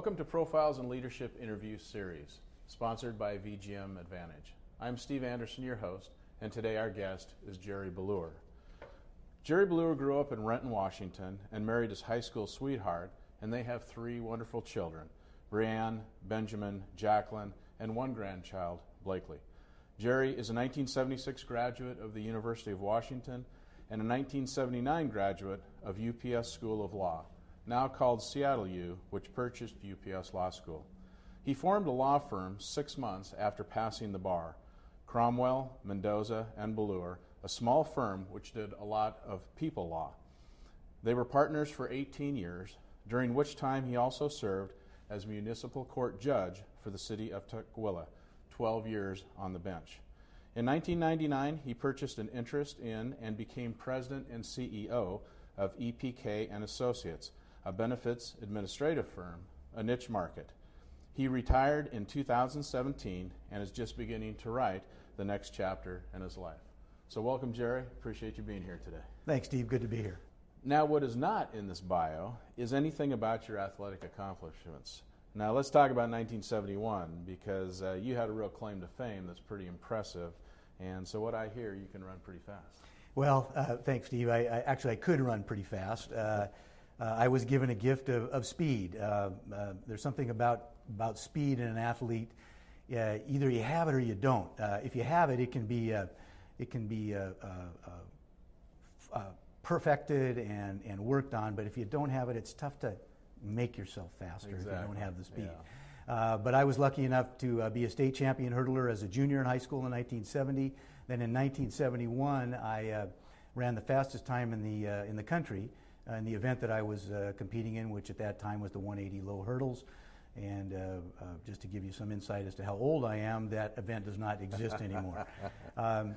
Welcome to Profiles in Leadership Interview Series, sponsored by VGM Advantage. I'm Steve Anderson, your host, and today our guest is Jerry Balleur. Jerry Balleur grew up in Renton, Washington, and married his high school sweetheart, and they have three wonderful children Brianne, Benjamin, Jacqueline, and one grandchild, Blakely. Jerry is a 1976 graduate of the University of Washington and a 1979 graduate of UPS School of Law now called Seattle U, which purchased UPS Law School. He formed a law firm six months after passing the bar Cromwell, Mendoza, and Balleur, a small firm which did a lot of people law. They were partners for 18 years, during which time he also served as municipal court judge for the city of Tukwila, 12 years on the bench. In 1999, he purchased an interest in and became president and CEO of EPK and Associates, a benefits administrative firm, a niche market. He retired in 2017 and is just beginning to write the next chapter in his life. So, welcome, Jerry. Appreciate you being here today. Thanks, Steve. Good to be here. Now, what is not in this bio is anything about your athletic accomplishments. Now, let's talk about 1971 because uh, you had a real claim to fame that's pretty impressive. And so, what I hear, you can run pretty fast. Well, uh, thanks, Steve. I, I, actually I could run pretty fast. Uh, uh, I was given a gift of, of speed. Uh, uh, there's something about, about speed in an athlete. Uh, either you have it or you don't. Uh, if you have it, it can be, uh, it can be perfected and, and worked on, but if you don't have it, it's tough to make yourself faster exactly. if you don't have the speed. Yeah. but I was lucky enough to be a state champion hurdler as a junior in high school in 1970. Then in 1971, I ran the fastest time in the, in the country uh, in the event that I was uh, competing in, which at that time was the 180 low hurdles. And uh, uh, just to give you some insight as to how old I am, that event does not exist anymore. Um,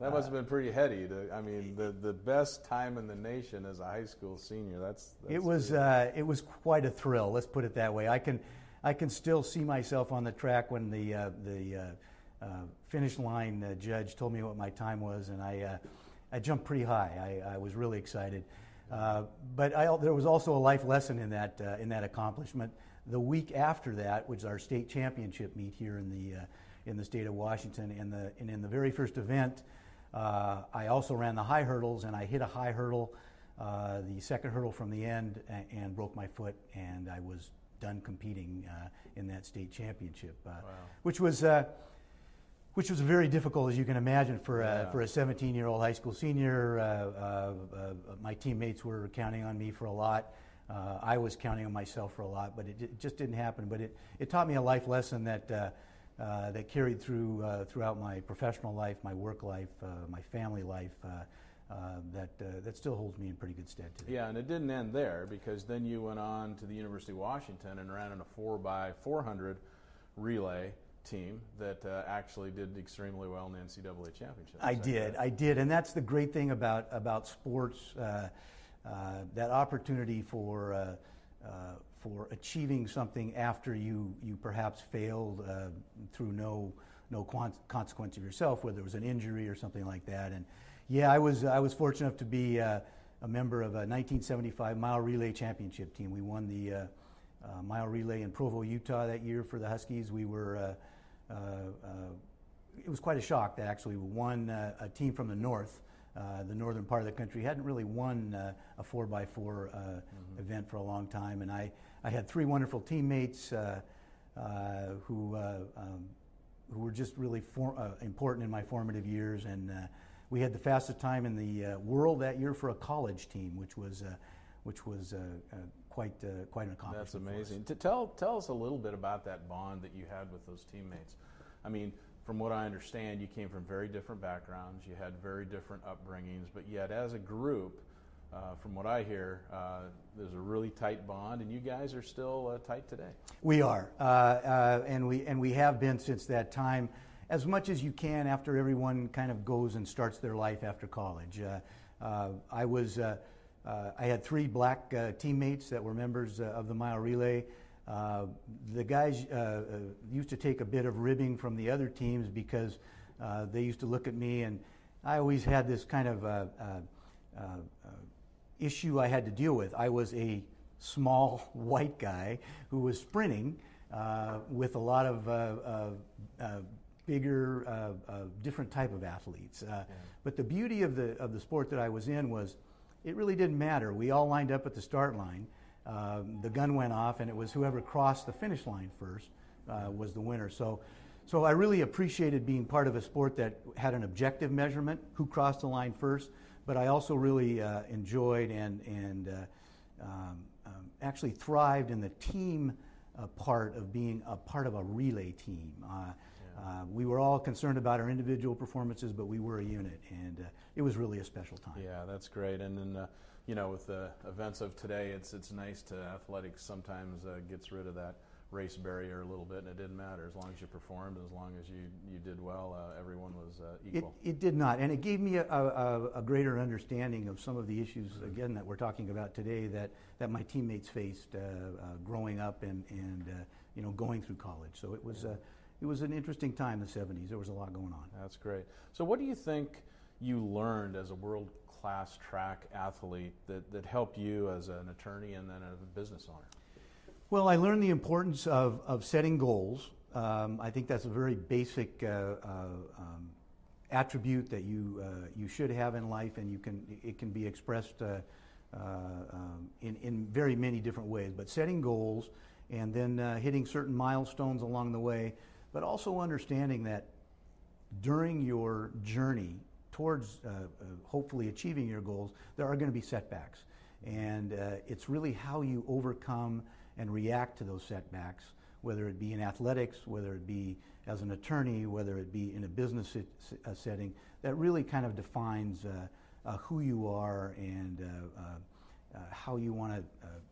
that must have been pretty heady. To, I mean, the, the best time in the nation as a high school senior. That's, that's it was uh, it was quite a thrill. Let's put it that way. I can I can still see myself on the track when the uh, the finish line judge told me what my time was, and I I jumped pretty high. I, I was really excited. Uh, but I, there was also a life lesson in that, uh, in that accomplishment. The week after that, which is our state championship meet here in the, uh, in the state of Washington, and, the, and in the very first event, uh, I also ran the high hurdles, and I hit a high hurdle, uh, the second hurdle from the end, and, and, broke my foot, and I was done competing in that state championship, wow. which was which was very difficult, as you can imagine, for a, yeah. for a 17 year old high school senior. Uh, uh, uh, my teammates were counting on me for a lot. Uh, I was counting on myself for a lot, but it, it, just didn't happen. But it, it taught me a life lesson that. Uh, uh, that carried through throughout my professional life, my work life, my family life. that that still holds me in pretty good stead today. Yeah, and it didn't end there because then you went on to the University of Washington and ran in a four by 400 relay team that uh, actually did extremely well in the NCAA championship. I did, I did, and that's the great thing about about sports. Uh, uh, that opportunity for uh, uh, for achieving something after you you perhaps failed uh, through no no consequence of yourself, whether it was an injury or something like that. And yeah, I was I was fortunate enough to be a member of a 1975 mile relay championship team. We won the mile relay in Provo, Utah that year for the Huskies. We were it was quite a shock that actually one uh, a team from the north, the northern part of the country, hadn't really won a four by 4 mm-hmm. event for a long time, and I I had three wonderful teammates who. Um, who were just really for, uh, important in my formative years. And uh, we had the fastest time in the uh, world that year for a college team, which was which was quite uh, quite an accomplishment. That's amazing. To tell tell us a little bit about that bond that you had with those teammates. I mean, from what I understand, you came from very different backgrounds. You had very different upbringings, but yet as a group. Uh, from what I hear, uh, there's a really tight bond, and you guys are still uh, tight today. We are, uh, uh, and we and we have been since that time, as much as you can after everyone kind of goes and starts their life after college. Uh, I was uh, I had three black uh, teammates that were members uh, of the mile relay. Uh, the guys uh, uh, used to take a bit of ribbing from the other teams because they used to look at me, and I always had this kind of issue I had to deal with. I was a small white guy who was sprinting uh, with a lot of uh, uh, uh bigger, different type of athletes. Yeah. But the beauty of the of the sport that I was in was, it really didn't matter. We all lined up at the start line. Um, the gun went off, and it was whoever crossed the finish line first was the winner. So. So I really appreciated being part of a sport that had an objective measurement, who crossed the line first, but I also really uh, enjoyed and, and uh, um, um, actually thrived in the team uh, part of being a part of a relay team. Uh. Uh, we were all concerned about our individual performances, but we were a unit, and uh, it was really a special time. Yeah, that's great. And then, you know, with the events of today, it's it's nice to athletics sometimes gets rid of that race barrier a little bit, and it didn't matter as long as you performed, as long as you, you did well, uh, everyone was uh, equal. It, it, did not, and it gave me a, a, a, greater understanding of some of the issues mm-hmm. again that we're talking about today that, that my teammates faced uh, uh growing up and and uh, you know going through college. So it was uh, it was an interesting time, in the '70s. There was a lot going on. That's great. So what do you think you learned as a world class track athlete that, that helped you as an attorney and then as a business owner? Well, I learned the importance of, of setting goals. Um, I think that's a very basic uh, uh, um, attribute that you, uh, you should have in life, and you can, it can be expressed uh, uh, um, in, in very many different ways. But setting goals and then uh, hitting certain milestones along the way, but also understanding that during your journey towards hopefully achieving your goals, there are going to be setbacks. And it's really how you overcome and react to those setbacks, whether it be in athletics, whether it be as an attorney, whether it be in a business uh, setting, that really kind of defines uh, uh, who you are and uh, uh, uh, how you want to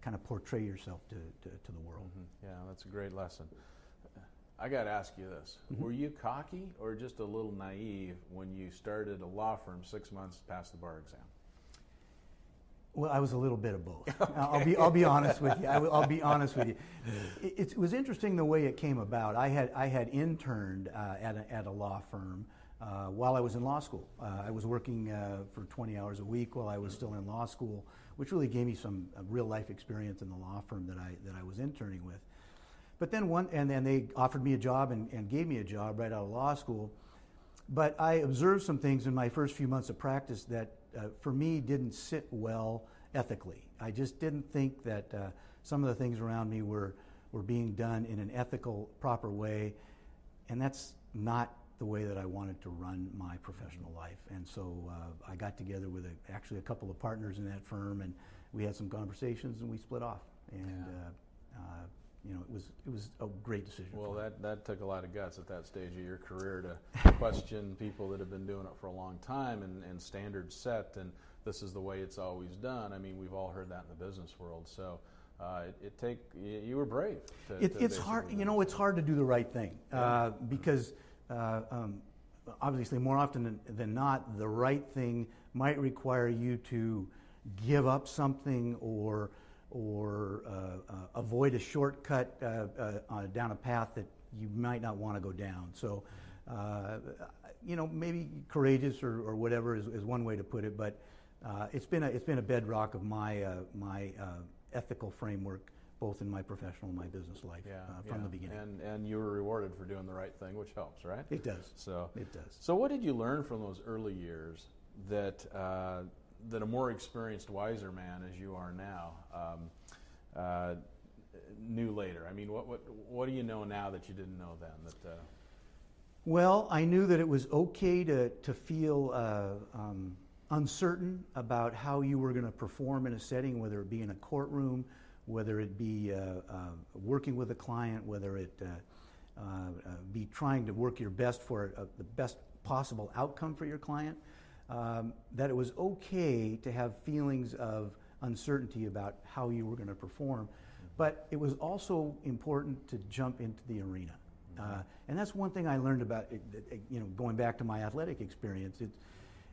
kind of portray yourself to, to, to the world. Mm-hmm. Yeah, that's a great lesson. I got to ask you this. Mm-hmm. Were you cocky or just a little naive when you started a law firm six months past the bar exam? Well, I was a little bit of both. Okay. I'll be I'll be honest with you. I will, be honest with you. It, it, was interesting the way it came about. I had I had interned uh, at a, at a law firm uh, while I was in law school. Uh, I was working uh, for 20 hours a week while I was still in law school, which really gave me some real life experience in the law firm that I that I was interning with. But then one and then they offered me a job and, and gave me a job right out of law school. But I observed some things in my first few months of practice that uh, for me didn't sit well ethically. I just didn't think that uh, some of the things around me were, were being done in an ethical, proper way, and that's not the way that I wanted to run my professional life. And so uh, I got together with a, actually a couple of partners in that firm, and we had some conversations, and we split off. And yeah. uh, uh you know, it was it was a great decision. Well, that that took a lot of guts at that stage of your career to question people that have been doing it for a long time and, and standards set, and this is the way it's always done. I mean, we've all heard that in the business world. So. Uh, it, it, take you were brave. To, it, to it's hard, you know. It's hard to do the right thing yeah. uh, because uh, um, obviously, more often than, than not, the right thing might require you to give up something or or uh, uh, avoid a shortcut uh, down a path that you might not want to go down. So, you know, maybe courageous or, or whatever is, is, one way to put it, but it's been a it's been a bedrock of my my ethical framework both in my professional and my business life yeah, uh, from yeah. the beginning. And and you were rewarded for doing the right thing, which helps, right? It does. So it does. So what did you learn from those early years that uh, that a more experienced, wiser man, as you are now, um, uh, knew later? I mean, what, what, what do you know now that you didn't know then? That, uh... Well, I knew that it was okay to, to feel uh, um, uncertain about how you were going to perform in a setting, whether it be in a courtroom, whether it be uh, uh, working with a client, whether it uh, be trying to work your best for the best possible outcome for your client um, that it was okay to have feelings of uncertainty about how you were going to perform, but it was also important to jump into the arena. Uh, and that's one thing I learned about, you know, going back to my athletic experience. It,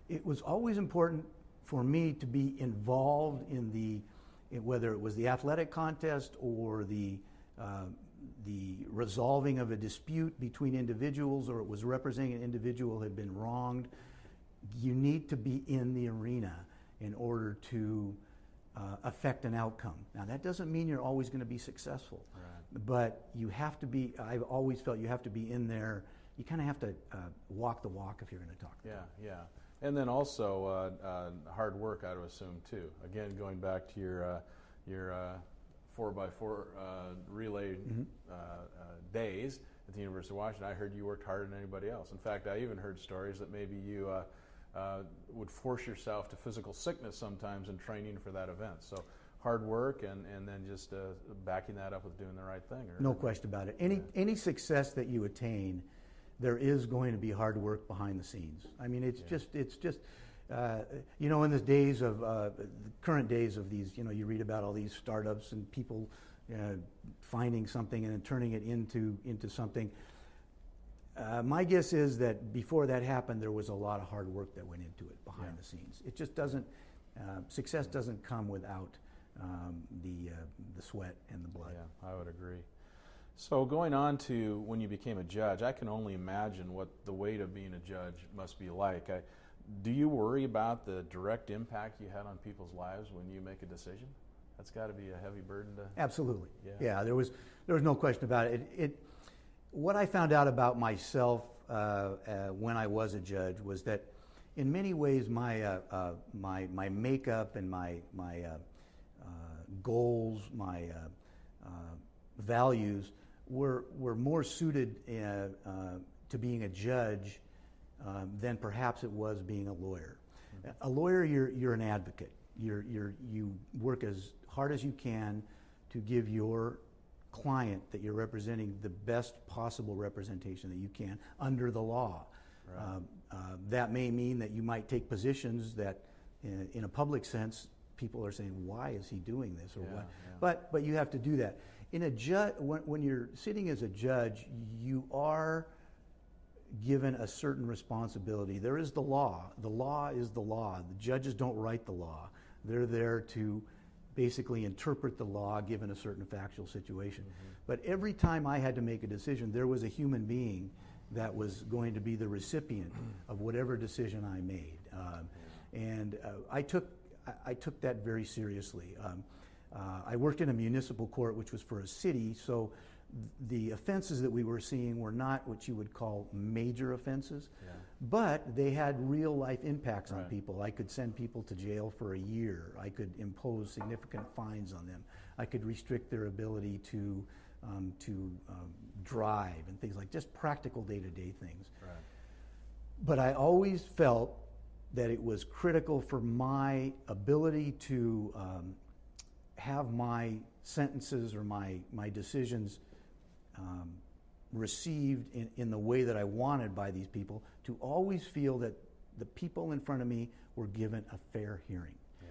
it was always important for me to be involved in the, in whether it was the athletic contest or the, uh, the resolving of a dispute between individuals or it was representing an individual had been wronged you need to be in the arena in order to uh, affect an outcome. Now, that doesn't mean you're always going to be successful, Right. but you have to be, I've always felt you have to be in there. You kind of have to uh, walk the walk if you're going to talk. Yeah, yeah. And then also uh, uh, hard work, I would assume too. Again, going back to your uh, your uh, four by four uh, relay uh, days at the University of Washington, I heard you worked harder than anybody else. In fact, I even heard stories that maybe you uh, would force yourself to physical sickness sometimes in training for that event. So hard work and, and then just uh, backing that up with doing the right thing. Or, No question about it. Any Yeah. any success that you attain, there is going to be hard work behind the scenes. I mean, it's Yeah. just it's just uh, you know in the days of uh, the current days of these you know you read about all these startups and people uh, finding something and then turning it into into something. Uh, my guess is that before that happened, there was a lot of hard work that went into it behind Yeah. the scenes. It just doesn't. Uh, success doesn't come without um, the uh, the sweat and the blood. Yeah, I would agree. So going on to when you became a judge, I can only imagine what the weight of being a judge must be like. I, do you worry about the direct impact you had on people's lives when you make a decision? That's got to be a heavy burden to. Absolutely. Yeah. Yeah. there was there was no question about it. It, it what I found out about myself uh, uh, when I was a judge was that, in many ways, my uh, uh, my my makeup and my my uh, uh, goals, my uh, uh, values were were more suited uh, uh, to being a judge um, than perhaps it was being a lawyer. A lawyer, you're you're an advocate. You're you're you work as hard as you can to give your client that you're representing the best possible representation that you can under the law. Right. Um, uh, that may mean that you might take positions that, in, in a public sense, people are saying, "Why is he doing this?" or Yeah, what. yeah. But but you have to do that. In a judge, when, when you're sitting as a judge, you are given a certain responsibility. There is the law. The law is the law. The judges don't write the law. They're there to basically interpret the law given a certain factual situation. But every time I had to make a decision, there was a human being that was going to be the recipient of whatever decision I made. Um, and uh, I took I, I took that very seriously. Um, uh, I worked in a municipal court, which was for a city, so th- the offenses that we were seeing were not what you would call major offenses, Yeah. But they had real life impacts on people. I could send people to jail for a year. I could impose significant fines on them. I could restrict their ability to um, to um, drive and things like just practical day to day things. Right. But I always felt that it was critical for my ability to um, have my sentences or my, my decisions um, received in, in the way that I wanted by these people to always feel that the people in front of me were given a fair hearing. Yeah.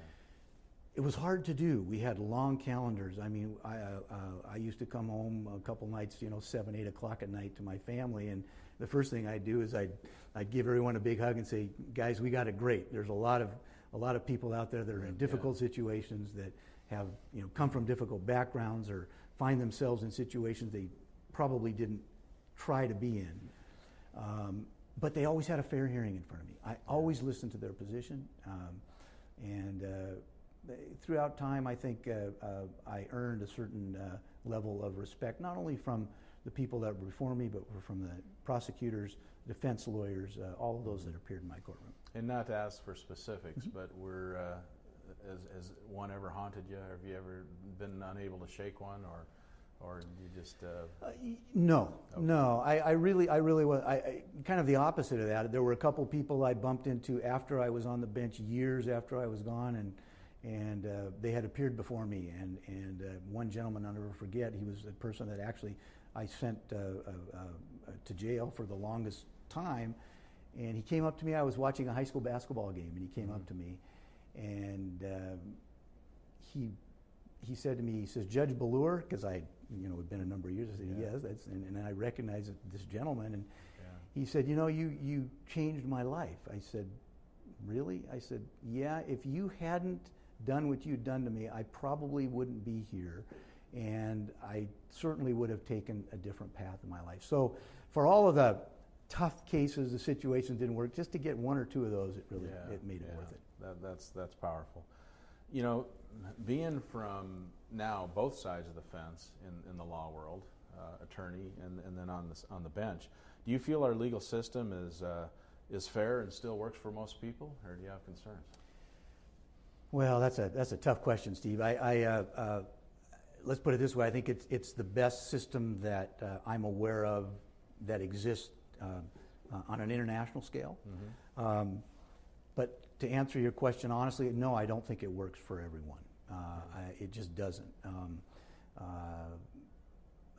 It was hard to do. We had long calendars. I mean, I, uh, uh, I used to come home a couple nights, you know, seven, eight o'clock at night to my family, and the first thing I'd do is I'd, I'd give everyone a big hug and say, "Guys, we got it great. There's a lot of a lot of people out there that are in difficult situations that have, you know, come from difficult backgrounds or find themselves in situations they probably didn't try to be in." Um, but they always had a fair hearing in front of me. I always listened to their position, um, and uh, they- throughout time, I think uh, uh, I earned a certain uh, level of respect, not only from the people that were before me, but from the prosecutors, defense lawyers, uh, all of those that appeared in my courtroom. And not to ask for specifics, Mm-hmm. but were uh, has, has one ever haunted you? Have you ever been unable to shake one, or or you just uh, Uh, no, Okay. no. I, I really, I really was. I, I kind of the opposite of that. There were a couple people I bumped into after I was on the bench, years after I was gone, and and uh, they had appeared before me. And and uh, one gentleman I'll never forget. He was the person that actually I sent uh, uh, uh, to jail for the longest time. And he came up to me. I was watching a high school basketball game, and he came up to me, and um, he he said to me, he says, Judge Balleur, because I, you know, it had been a number of years. I said, Yeah. yes, that's, and, and I recognized this gentleman, and yeah. he said, you know, you you changed my life. I said, really? I said, yeah. If you hadn't done what you'd done to me, I probably wouldn't be here, and I certainly would have taken a different path in my life. So, for all of the tough cases, the situations didn't work. Just to get one or two of those, it really Yeah, it made it worth it. That, that's that's powerful. you know, being from now both sides of the fence in, in the law world, uh, attorney and, and then on the, on the bench, do you feel our legal system is, uh, is fair and still works for most people, or do you have concerns? Well, that's a, that's a tough question, Steve. I, I uh, uh let's put it this way I think it's, it's the best system that uh, I'm aware of that exists uh, on an international scale. Mm-hmm. Um, but to answer your question honestly, no, I don't think it works for everyone. Uh, I, it just doesn't. Um, uh,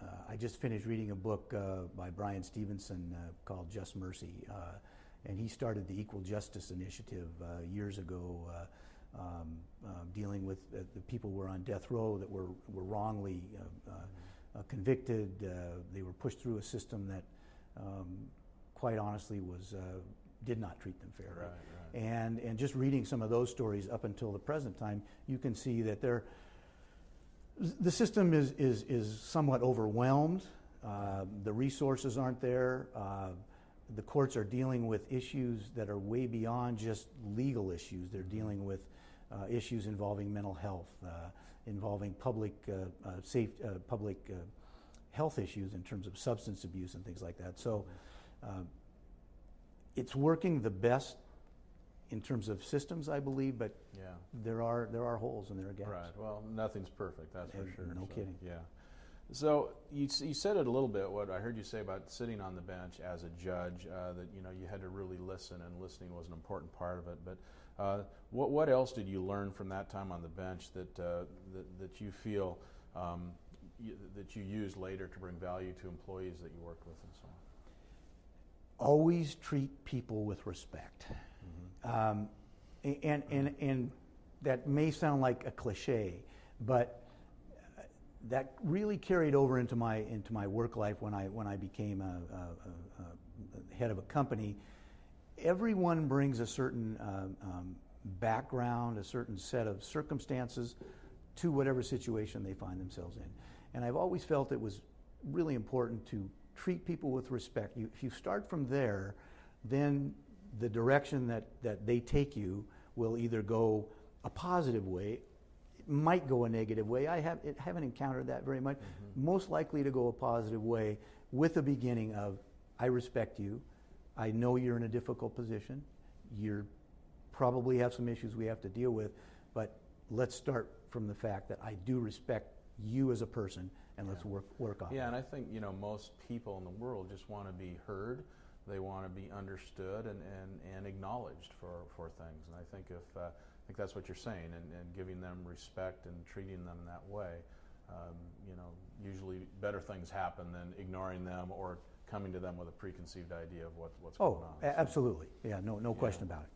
uh, I just finished reading a book uh, by Bryan Stevenson uh, called Just Mercy, uh, and he started the Equal Justice Initiative years ago, um, dealing with the people who were on death row that were, were wrongly convicted. they were pushed through a system that, um, quite honestly, was did not treat them fairly. Right, right. And, and just reading some of those stories up until the present time, you can see that they're, the system is, is, is somewhat overwhelmed. Uh, the resources aren't there. Uh, the courts are dealing with issues that are way beyond just legal issues. They're dealing with uh, issues involving mental health, uh, involving public, uh, uh, safe, public health issues in terms of substance abuse and things like that. So it's working the best in terms of systems, I believe, but yeah. there are there are holes and there are gaps. Right. Well, nothing's perfect. That's for sure. No so, kidding. Yeah. So you, you said it a little bit. What I heard you say about sitting on the bench as a judge, uh, that you know you had to really listen, and listening was an important part of it. But uh, what what else did you learn from that time on the bench that uh, that, that you feel um, you, that you used later to bring value to employees that you worked with and so on? Always treat people with respect. Mm-hmm. Um, and, and, and that may sound like a cliche, but that really carried over into my, into my work life when I, when I became a, a, a head of a company. Everyone brings a certain uh, um, background, a certain set of circumstances to whatever situation they find themselves in. And I've always felt it was really important to treat people with respect. You, if you start from there, then the direction that, that they take you will either go a positive way, it might go a negative way. I have, it, haven't encountered that very much. Mm-hmm. Most likely to go a positive way with the beginning of, I respect you. I know you're in a difficult position. You probably have some issues we have to deal with, but let's start from the fact that I do respect you as a person and let's work work on yeah, it. and I think you know most people in the world just want to be heard. They want to be understood and, and, and acknowledged for, for things. And I think if uh, I think that's what you're saying, and, and giving them respect and treating them that way, um, you know, usually better things happen than ignoring them or coming to them with a preconceived idea of what, what's oh, going on. Oh, absolutely. Yeah, no, no yeah. question about it.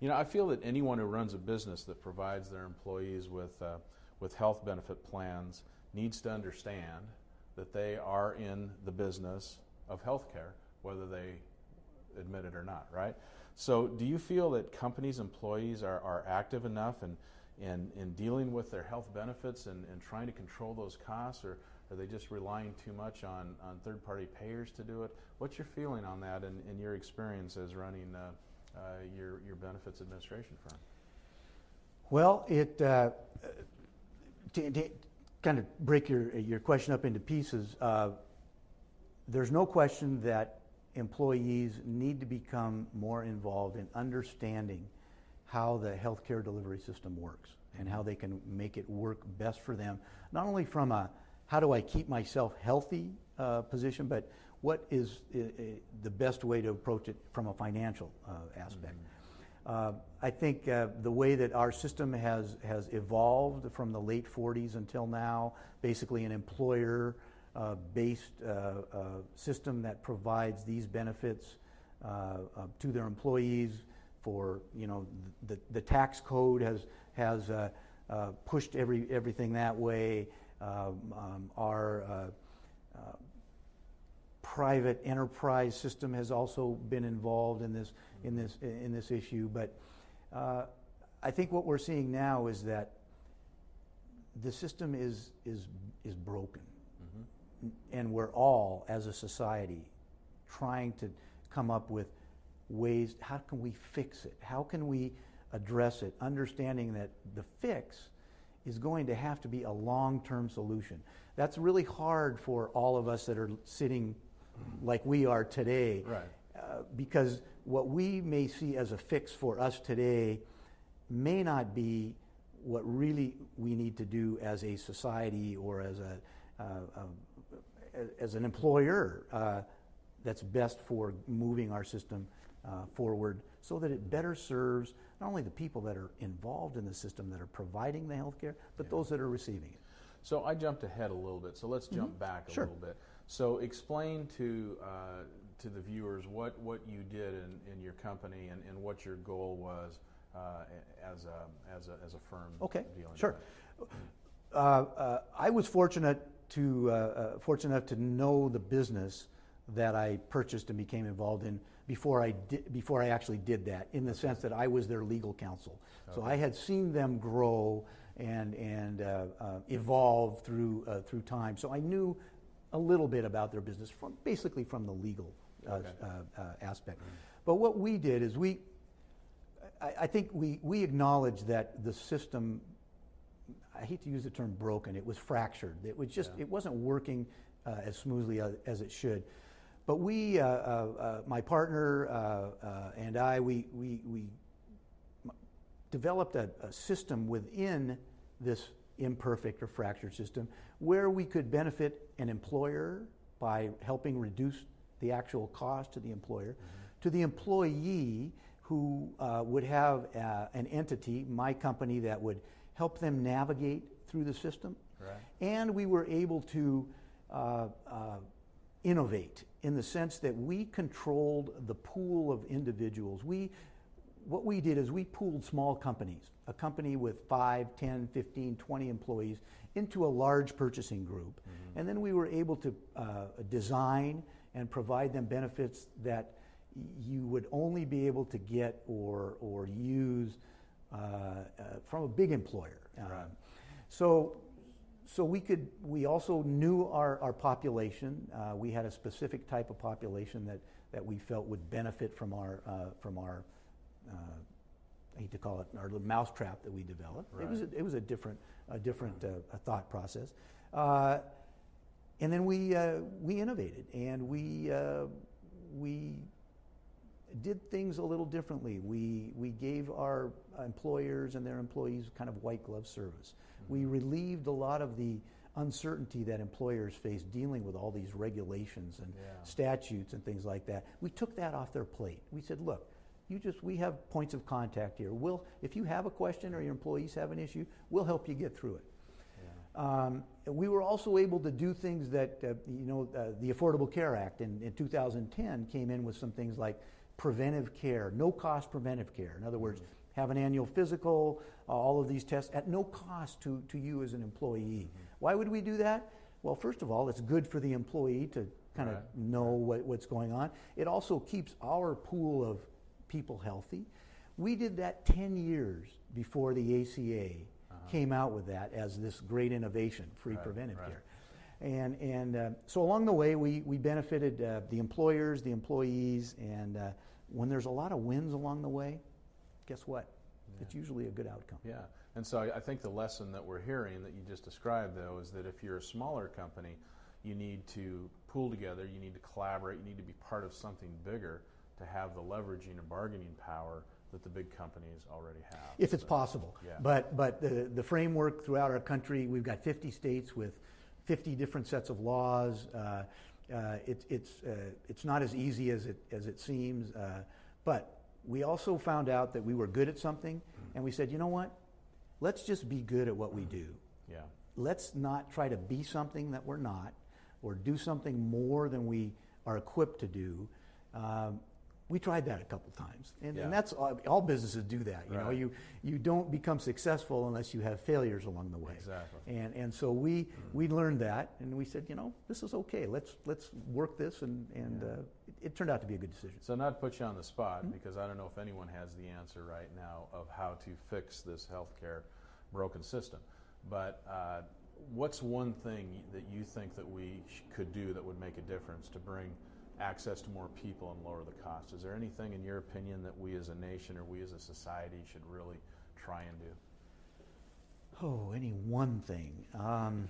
You know, I feel that anyone who runs a business that provides their employees with, uh, with health benefit plans needs to understand that they are in the business of healthcare, whether they admit it or not, right? So, do you feel that companies' employees are, are active enough in, in, in dealing with their health benefits and, and trying to control those costs, or are they just relying too much on, on third party payers to do it? What's your feeling on that and, and your experience as running uh, uh, your, your benefits administration firm? Well, it. Uh, to, to, kind of break your, your question up into pieces, uh, there's no question that employees need to become more involved in understanding how the healthcare delivery system works and how they can make it work best for them, not only from a how do I keep myself healthy uh, position, but what is uh, uh the best way to approach it from a financial uh, aspect. Mm-hmm. Uh, I think uh, the way that our system has, has evolved from the late 40s until now, basically an employer uh, based system that provides these benefits to their employees for, you know, the, the tax code has, has pushed every, everything that way. Um, um, our private enterprise system has also been involved in this in this in this issue. But uh, I think what we're seeing now is that the system is is is broken, mm-hmm. and we're all as a society trying to come up with ways. How can we fix it? How can we address it, understanding that the fix is going to have to be a long term solution. That's really hard for all of us that are sitting like we are today. Right. Uh, because what we may see as a fix for us today may not be what really we need to do as a society or as a, uh, uh, as an employer uh, that's best for moving our system uh, forward so that it better serves not only the people that are involved in the system that are providing the health care, but Yeah. those that are receiving it. So I jumped ahead a little bit. So let's jump back a Sure. little bit. So explain to uh, to the viewers what, what you did in, in your company and, and what your goal was uh, as a as a as a firm. Okay, dealing sure. Uh, uh, I was fortunate to uh, uh, fortunate enough to know the business that I purchased and became involved in before I did, before I actually did that. In the sense that I was their legal counsel, so I had seen them grow and and uh, uh, evolve through uh, through time. So I knew a little bit about their business from basically from the legal Okay. uh, uh, aspect. But what we did is we. I, I think we, we acknowledged that the system I hate to use the term broken. It was fractured. It was just Yeah. it wasn't working uh, as smoothly as, as it should. But we, uh, uh, uh, my partner uh, uh, and I, we we we developed a, a system within this imperfect or fractured system where we could benefit an employer by helping reduce the actual cost to the employer, to the employee who uh, would have uh, an entity, my company, that would help them navigate through the system. Right. And we were able to uh, uh, innovate in the sense that we controlled the pool of individuals. We, what we did is we pooled small companies, a company with 5, 10, 15, 20 employees, into a large purchasing group. And then we were able to uh, design and provide them benefits that you would only be able to get or, or use uh, uh, from a big employer. Um, Right. so, so we could. We also knew our, our population. Uh, we had a specific type of population that, that we felt would benefit from our uh, from our. Uh, I hate to call it our little mousetrap that we developed. It was a, it was a different a different uh, a thought process. Uh, and then we uh, we innovated and we uh, we did things a little differently. We we gave our employers and their employees kind of white glove service. We relieved a lot of the uncertainty that employers face dealing with all these regulations and Yeah. statutes and things like that. We took that off their plate. We said, look. You just we have points of contact here. We'll if you have a question or your employees have an issue, we'll help you get through it. Um, we were also able to do things that, uh, you know, uh, the Affordable Care Act in, in 2010 came in with some things like preventive care, no cost preventive care. In other words, have an annual physical, uh, all of these tests at no cost to, to you as an employee. Why would we do that? Well, first of all, it's good for the employee to kind of Right. know what, what's going on. It also keeps our pool of people healthy. We did that 10 years before the ACA came out with that as this great innovation, free Right, preventive right. care. And, and uh, so along the way, we, we benefited uh, the employers, the employees, and uh, when there's a lot of wins along the way, guess what? It's usually a good outcome. Yeah, and so I, I think the lesson that we're hearing that you just described, though, is that if you're a smaller company, you need to pool together, you need to collaborate, you need to be part of something bigger to have the leveraging and bargaining power that the big companies already have. if it's So, possible. Yeah. But but the the framework throughout our country, we've got 50 states with 50 different sets of laws. Uh, uh, it, it's uh, it's not as easy as it as it seems. Uh, but we also found out that we were good at something, and we said, you know what? Let's just be good at what we do. Yeah, Let's not try to be something that we're not, or do something more than we are equipped to do. Um, we tried that a couple times, and, Yeah. and that's all, all businesses do that. You know, you you don't become successful unless you have failures along the way. exactly. And and so we we learned that, and we said, you know, this is okay. Let's let's work this, and and Yeah. uh, it, it turned out to be a good decision. So not to put you on the spot Mm-hmm. because I don't know if anyone has the answer right now of how to fix this healthcare broken system. But uh, what's one thing that you think that we sh- could do that would make a difference to bring access to more people and lower the cost. Is there anything, in your opinion, that we as a nation or we as a society should really try and do? Oh, any one thing. Um,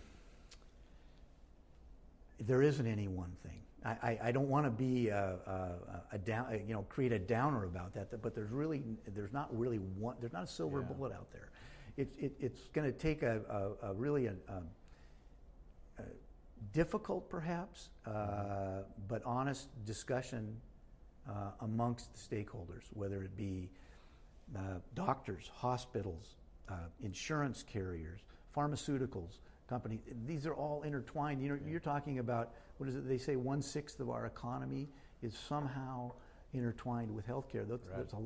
there isn't any one thing. I, I, I don't want to be a, a, a, down, you know, create a downer about that. But there's really, there's not really one. There's not a silver Yeah. bullet out there. It, it, it's going to take a, a, a really a, difficult, perhaps, uh, but honest discussion uh, amongst the stakeholders, whether it be uh, doctors, hospitals, uh, insurance carriers, pharmaceuticals, companies. These are all intertwined. You know, you're talking about what is it? They say one sixth of our economy is somehow intertwined with healthcare. That's, Right. that's a,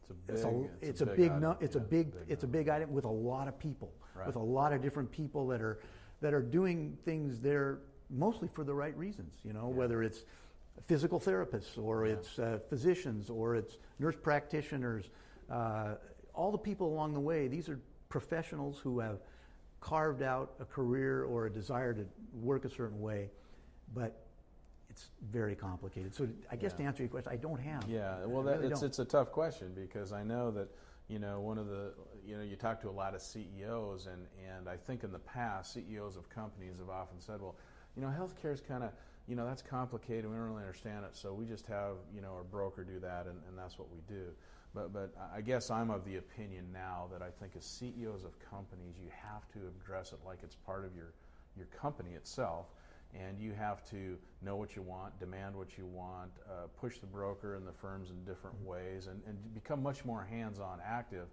It's a big, it's a, it's a big big, nu- it's a Yeah, big, it's a big item with a lot of people, Right. with a lot of different people that are that are doing things there mostly for the right reasons. You know, Yeah. whether it's physical therapists or Yeah. it's uh, physicians or it's nurse practitioners, uh, all the people along the way. These are professionals who have carved out a career or a desire to work a certain way, but it's very complicated. So I guess to answer your question, I don't have. Yeah, well, that, really it's don't. it's a tough question because I know that you know one of the you know you talk to a lot of CEOs and and I think in the past CEOs of companies have often said, well, you know, healthcare is kind of you know that's complicated. We don't really understand it, so we just have you know our broker do that, and, and that's what we do. But but I guess I'm of the opinion now that I think as CEOs of companies, you have to address it like it's part of your your company itself and you have to know what you want, demand what you want, uh, push the broker and the firms in different Mm-hmm. ways, and, and become much more hands on active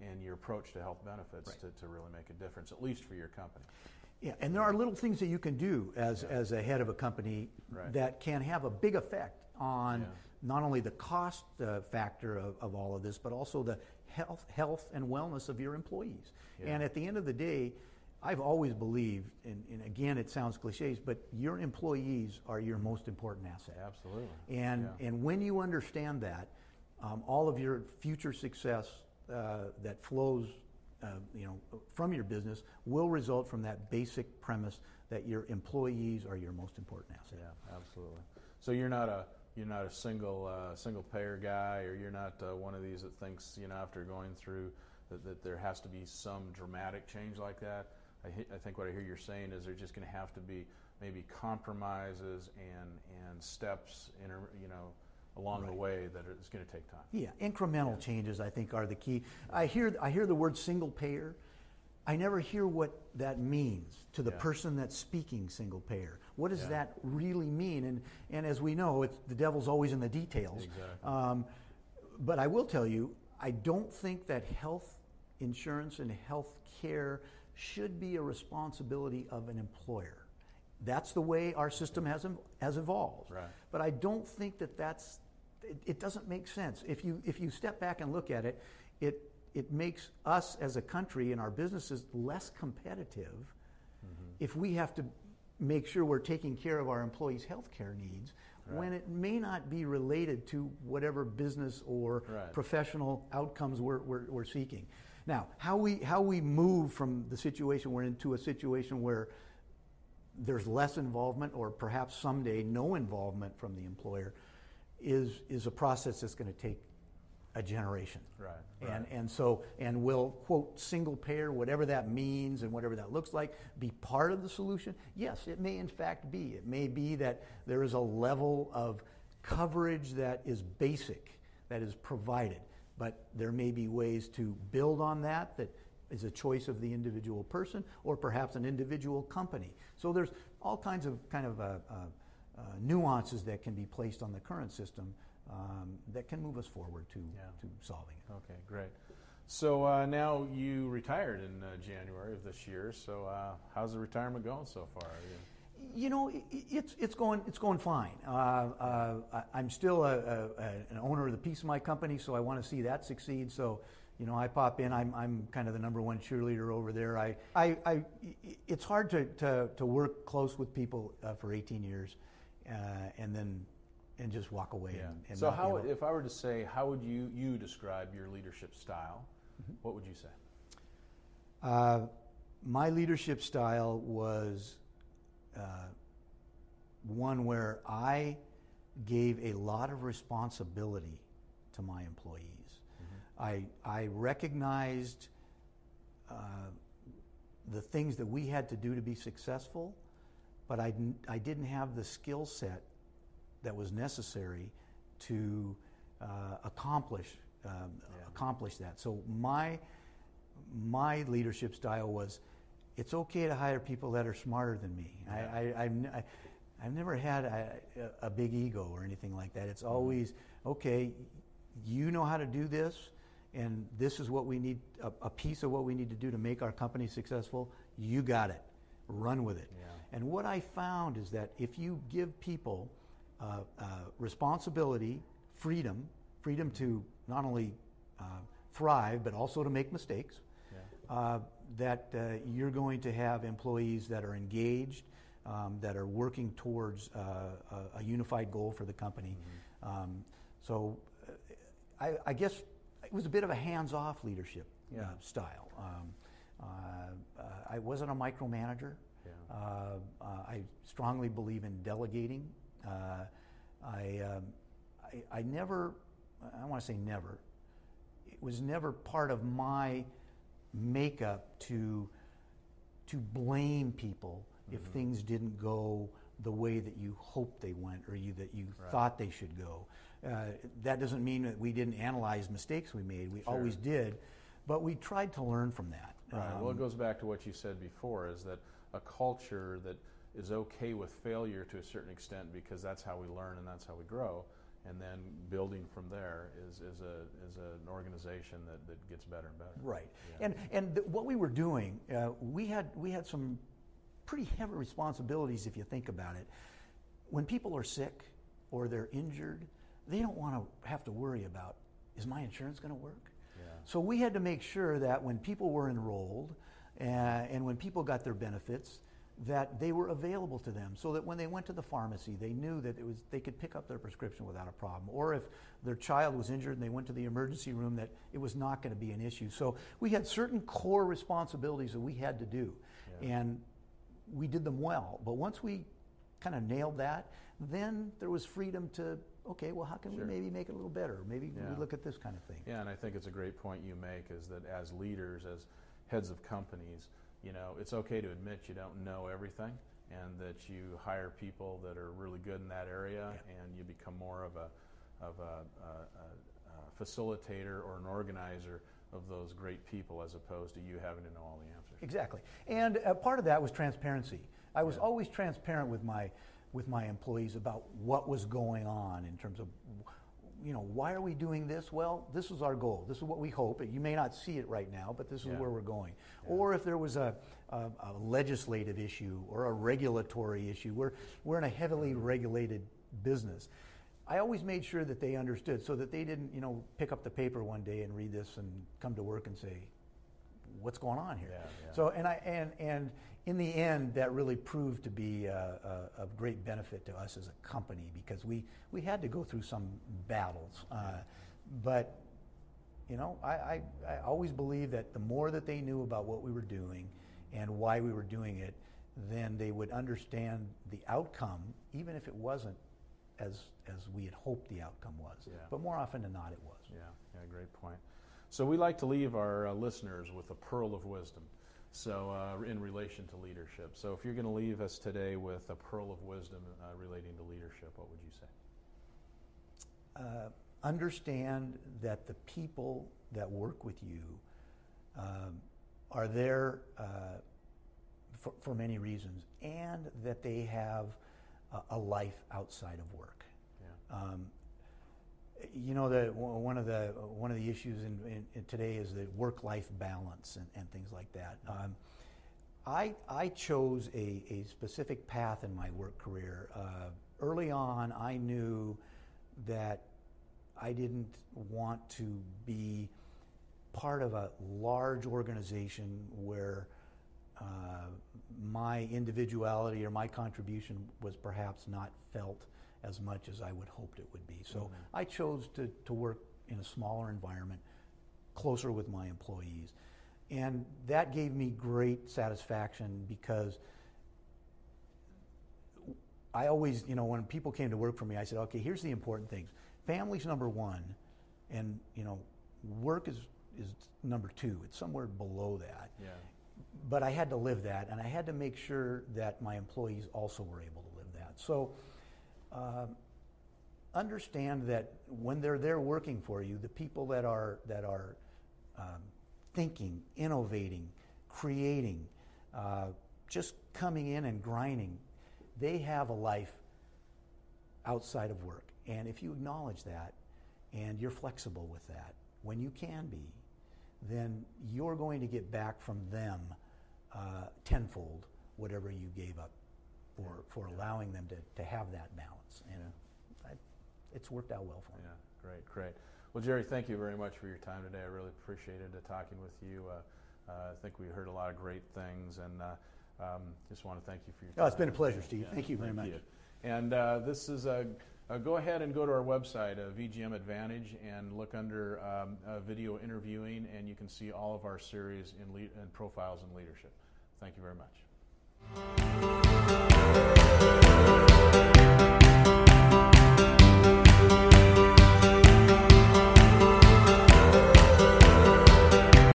in your approach to health benefits Right. to, to really make a difference, at least for your company. Yeah, and there are little things that you can do as, Yeah. as a head of a company Right. that can have a big effect on Yeah. not only the cost uh, factor of, of all of this, but also the health, health and wellness of your employees. Yeah. And at the end of the day, I've always believed, and, and again, it sounds cliches, but your employees are your most important asset. Absolutely. And, Yeah. and when you understand that, um, all of your future success uh, that flows uh, you know, from your business will result from that basic premise that your employees are your most important asset. Yeah, absolutely. So you're not a you're not a single uh, single payer guy, or you're not uh, one of these that thinks you know after going through that, that there has to be some dramatic change like that. I, I think what I hear you're saying is there's just going to have to be maybe compromises and and steps you know along the way that it's going to take time. Yeah, incremental changes I think are the key. I hear I hear the word single payer. I never hear what that means to the Yeah. person that's speaking single payer. What does Yeah. that really mean? And and as we know, it's the devil's always in the details. Exactly. Um, but I will tell you, I don't think that health insurance and health care should be a responsibility of an employer. That's the way our system has, has evolved. Right. But I don't think that that's, it, it doesn't make sense. If you, if you step back and look at it, it, it makes us as a country and our businesses less competitive mm-hmm. if we have to make sure we're taking care of our employees' health care needs when it may not be related to whatever business or Right. professional outcomes we're, we're, we're seeking. Now, how we, how we move from the situation we're in to a situation where there's less involvement or perhaps someday no involvement from the employer is, is a process that's going to take a generation. Right. right. And, and so, and will, quote, single payer, whatever that means and whatever that looks like, be part of the solution? Yes, it may in fact be. It may be that there is a level of coverage that is basic, that is provided, but there may be ways to build on that that is a choice of the individual person or perhaps an individual company. So there's all kinds of kind of uh, uh, uh, nuances that can be placed on the current system um, that can move us forward to, Yeah. to solving it. Okay, great. So uh, now you retired in uh, January of this year. So uh, how's the retirement going so far? You- know, it's, it's, going, it's going fine. Uh, uh, I- I'm still a, a, an owner of the piece of my company, so I want to see that succeed. So, you know, I pop in. I'm, I'm kind of the number one cheerleader over there. I, I, I, it's hard to, to, to work close with people uh, for 18 years uh, and then and just walk away. Yeah. And, and so how, if I were to say, how would you you describe your leadership style? Mm-hmm. What would you say? Uh, my leadership style was uh, one where I gave a lot of responsibility to my employees. I, I recognized uh, the things that we had to do to be successful, but I, didn't- I didn't have the skill set that was necessary to uh, accomplish um, Yeah. accomplish that. So my my leadership style was it's okay to hire people that are smarter than me. I, I, I've, n- I, have never had a, a big ego or anything like that. It's always okay. You know how to do this, and this is what we need. A, a piece of what we need to do to make our company successful. You got it. Run with it. Yeah. And what I found is that if you give people uh, uh, responsibility, freedom, freedom to not only uh, thrive but also to make mistakes, Yeah. That uh, you're going to have employees that are engaged, um, that are working towards uh, a, a unified goal for the company. Um, so uh, I, I guess it was a bit of a hands-off leadership uh, Yeah. style. Um, uh, I wasn't a micromanager. Yeah. Uh, uh, I strongly believe in delegating. Uh, I, um, I, I never, I want to say never, it was never part of my makeup to, to blame people if Mm-hmm. things didn't go the way that you hoped they went or you, that you Right. thought they should go. Uh, that doesn't mean that we didn't analyze mistakes we made. We Sure. always did, but we tried to learn from that. Right. well, it Um, goes back to what you said before: is that a culture that is okay with failure to a certain extent because that's how we learn and that's how we grow, and then building from there is, is a is an organization that, that gets better and better. Right. Yeah. And and th- what we were doing, uh, we had we had some pretty heavy responsibilities if you think about it. When people are sick or they're injured, they don't want to have to worry about is my insurance going to work? Yeah. So we had to make sure that when people were enrolled uh, and when people got their benefits, that they were available to them, so that when they went to the pharmacy, they knew that it was they could pick up their prescription without a problem. Or if their child was injured and they went to the emergency room, that it was not going to be an issue. So we had certain core responsibilities that we had to do, Yeah. and we did them well. But once we kind of nailed that, then there was freedom to okay, well, how can Sure. we maybe make it a little better? Maybe Yeah. we look at this kind of thing. Yeah, and I think it's a great point you make is that as leaders, as heads of companies, you know, it's okay to admit you don't know everything and that you hire people that are really good in that area Yeah. and you become more of a of a, a, a, facilitator or an organizer of those great people as opposed to you having to know all the answers. Exactly. And uh, part of that was transparency. I was Yeah. always transparent with my with my employees about what was going on in terms of you know, why are we doing this? Well, this is our goal. This is what we hope. You may not see it right now, but this is Yeah. where we're going. Yeah. Or if there was a, a, a legislative issue or a regulatory issue, we're, we're in a heavily mm-hmm. regulated business. I always made sure that they understood so that they didn't, you know, pick up the paper one day and read this and come to work and say, what's going on here? Yeah, yeah. So, and I and and in the end, that really proved to be uh, uh, of great benefit to us as a company because we we had to go through some battles, uh, but you know, I, I I always believe that the more that they knew about what we were doing and why we were doing it, then they would understand the outcome, even if it wasn't as as we had hoped the outcome was. Yeah. But more often than not, it was. Yeah, yeah, great point. So we like to leave our uh, listeners with a pearl of wisdom. So uh, in relation to leadership. So if you're going to leave us today with a pearl of wisdom uh, relating to leadership, what would you say? uh, understand that the people that work with you um, are there uh, for, for many reasons, and that they have a, a life outside of work. Yeah. Um, you know, the, one of the one of the issues in, in, in today is the work-life balance and, and things like that. Um, I, I chose a, a specific path in my work career. Uh, early on, I knew that I didn't want to be part of a large organization where uh, my individuality or my contribution was perhaps not felt as much as I would hoped it would be. So Mhm. I chose to, to work in a smaller environment, closer with my employees. And that gave me great satisfaction because I always, you know, when people came to work for me, I said, okay, here's the important things. Family's number one, and you know, work is is number two. It's somewhere below that. Yeah. But I had to live that, and I had to make sure that my employees also were able to live that. So. Um, understand that when they're there working for you, the people that are that are um, thinking, innovating, creating, uh, just coming in and grinding, they have a life outside of work. And if you acknowledge that and you're flexible with that, when you can be, then you're going to get back from them uh, tenfold whatever you gave up for, for allowing them to, to have that balance. And I, it's worked out well for me. Yeah, great, great. Well, Jerry, thank you very much for your time today. I really appreciated uh, talking with you. Uh, uh, I think we heard a lot of great things, and uh, um, just want to thank you for your time. Oh, it's been a pleasure, Steve. Yeah, thank you very much. You. And uh, this is a. Uh, go ahead and go to our website, VGM Advantage, and look under um, video interviewing, and you can see all of our series in, le- in profiles in leadership. Thank you very much. Thank you.